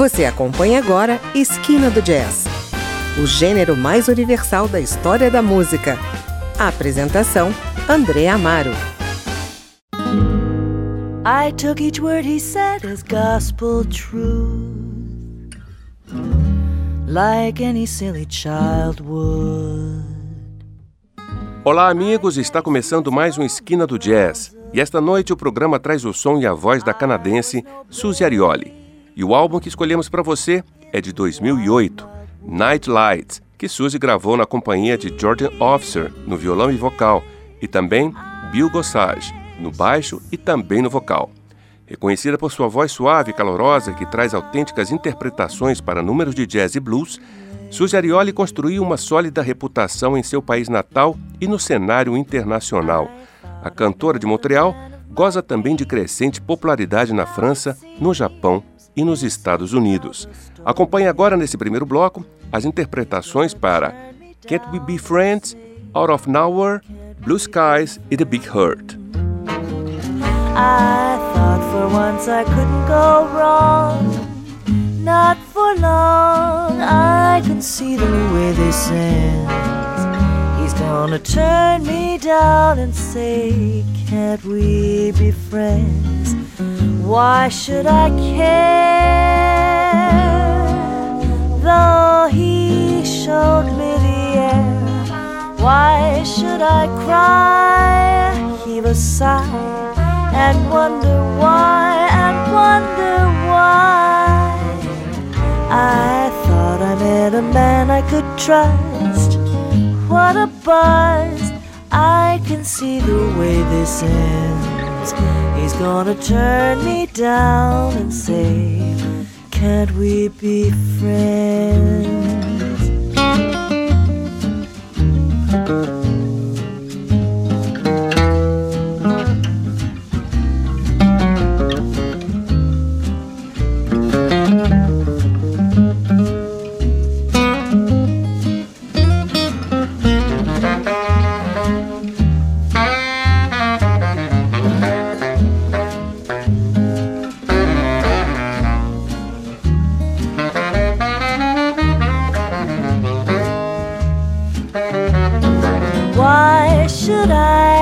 Você acompanha agora Esquina do Jazz, o gênero mais universal da história da música. A apresentação: André Amaro. I took each word he said as gospel truth, like any silly child would. Olá, amigos! Está começando mais um Esquina do Jazz. E esta noite o programa traz o som e a voz da canadense Suzy Arioli. E o álbum que escolhemos para você é de 2008, Night Lights, que Suzy gravou na companhia de Jordan Officer no violão e vocal, e também Bill Gossage no baixo e também no vocal. Reconhecida por sua voz suave e calorosa, que traz autênticas interpretações para números de jazz e blues, Suzy Arioli construiu uma sólida reputação em seu país natal e no cenário internacional. A cantora de Montreal goza também de crescente popularidade na França, no Japão e nos Estados Unidos. Acompanhe agora nesse primeiro bloco as interpretações para Can't We Be Friends, Out of Nowhere, Blue Skies e The Big Hurt. I thought for once I couldn't go wrong. Not for long, I can see the way this ends. He's gonna turn me down and say, Can't we be friends? Why should I care? Though he showed me the air, why should I cry? Heave a sigh and wonder why, and wonder why. I thought I met a man I could trust. A buzz! I can see the way this ends. He's gonna turn me down and say, Can't we be friends?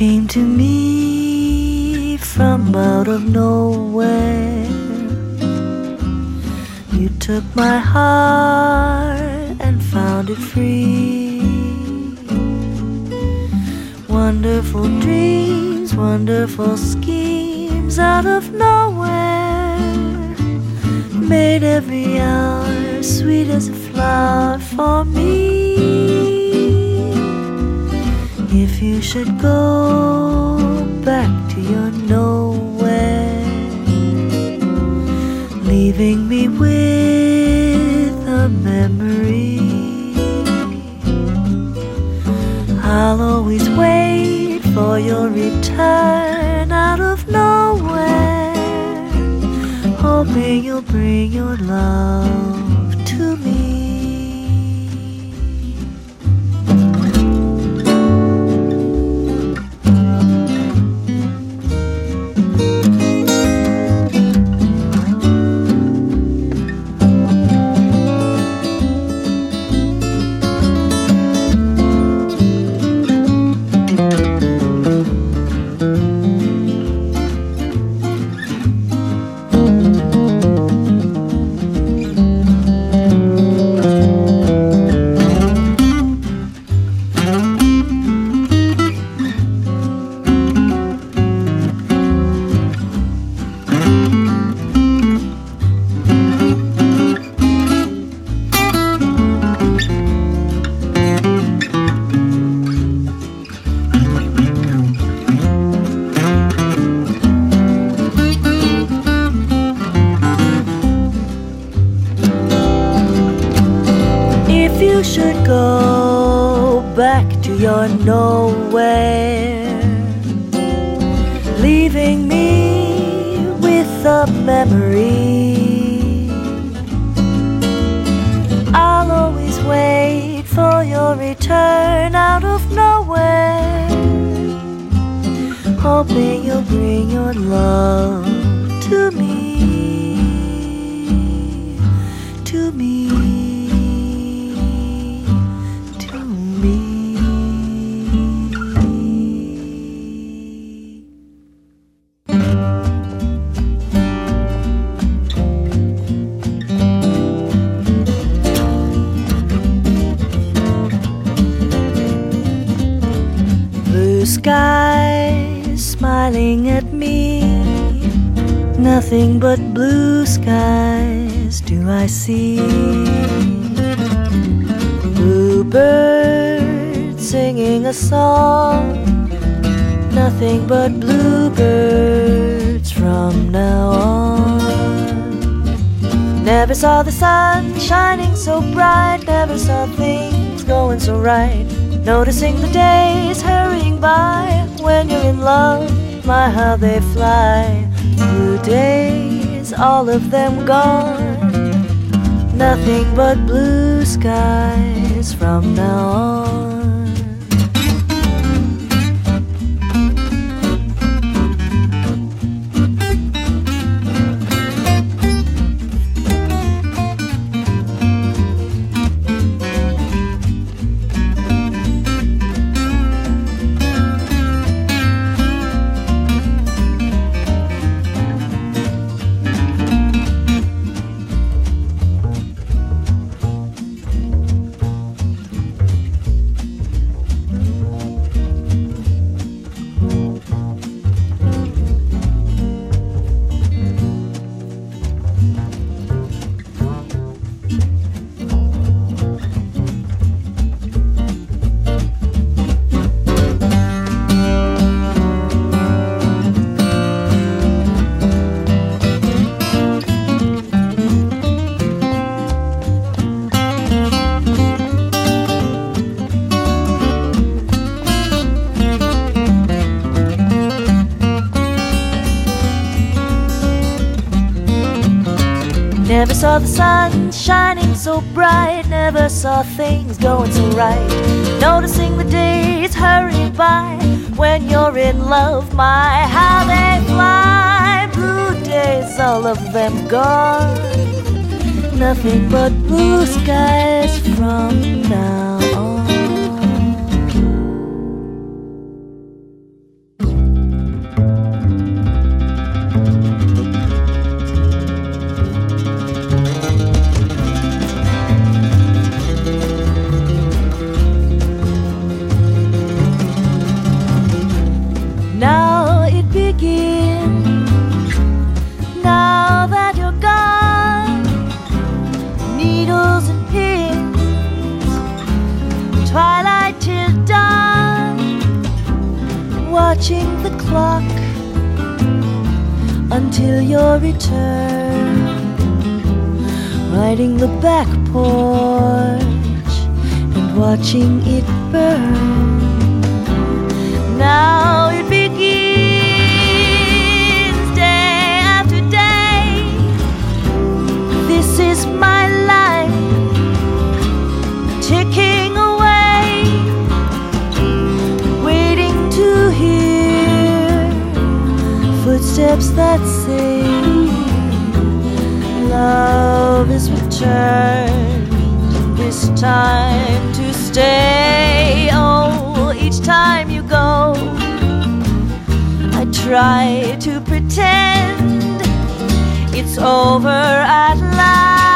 came to me from out of nowhere. You took my heart and found it free. Wonderful dreams, wonderful schemes out of nowhere. Made every hour sweet as a flower for me. Should go back to your nowhere, leaving me with a memory, I'll always wait for your return out of nowhere, hoping you'll bring your love nowhere, leaving me with a memory. I'll always wait for your return out of nowhere, hoping you'll bring your love to me. Nothing but blue skies do I see. Bluebirds singing a song, nothing but bluebirds from now on. Never saw the sun shining so bright, never saw things going so right. Noticing the days hurrying by when you're in love, my how they fly blue days, all of them gone. Nothing but blue skies from now on. Saw the sun shining so bright, never saw things going so right. Noticing the days hurrying by when you're in love, my how they fly. Blue days, all of them gone. Nothing but blue skies from now your return. Riding the back porch and watching it burn. Now try to pretend it's over at last.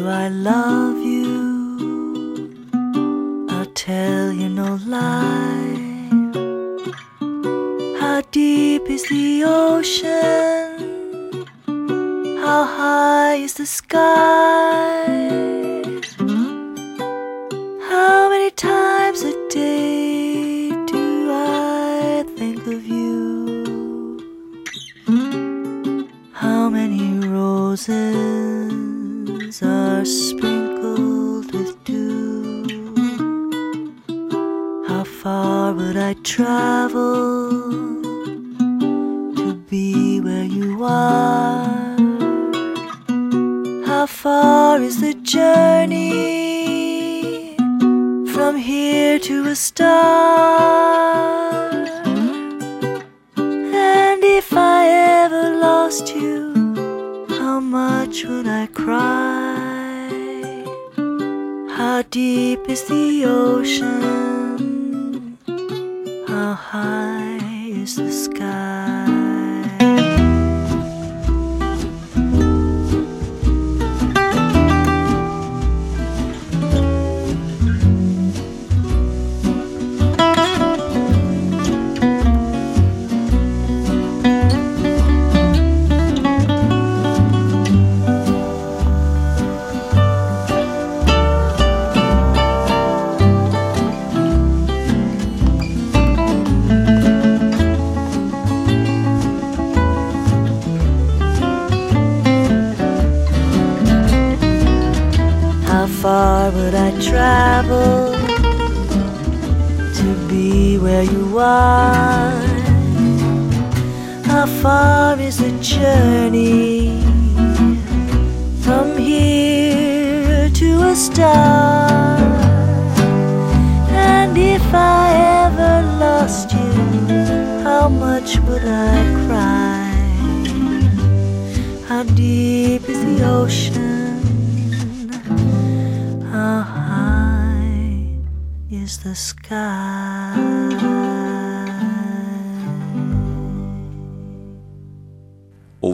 Do I love you? I'll tell you no lie. How deep is the ocean? How high is the sky? Travel to be where you are? How far is the journey from here to a star? And if I ever lost you, how much would I cry? How deep is the ocean? How high is the sky? Are? How far is the journey from here to a star? And if I ever lost you, how much would I cry? How deep is the ocean? How high is the sky?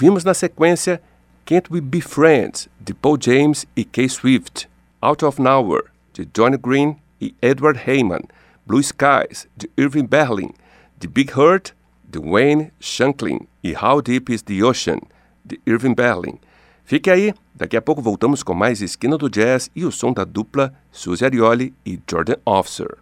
Ouvimos na sequência Can't We Be Friends, de Paul James e Kay Swift, Out of Nowhere, de Johnny Green e Edward Heyman, Blue Skies, de Irving Berlin, The Big Hurt, de Wayne Shanklin e How Deep is the Ocean, de Irving Berlin. Fique aí, daqui a pouco voltamos com mais Esquina do Jazz e o som da dupla Suzy Arioli e Jordan Officer.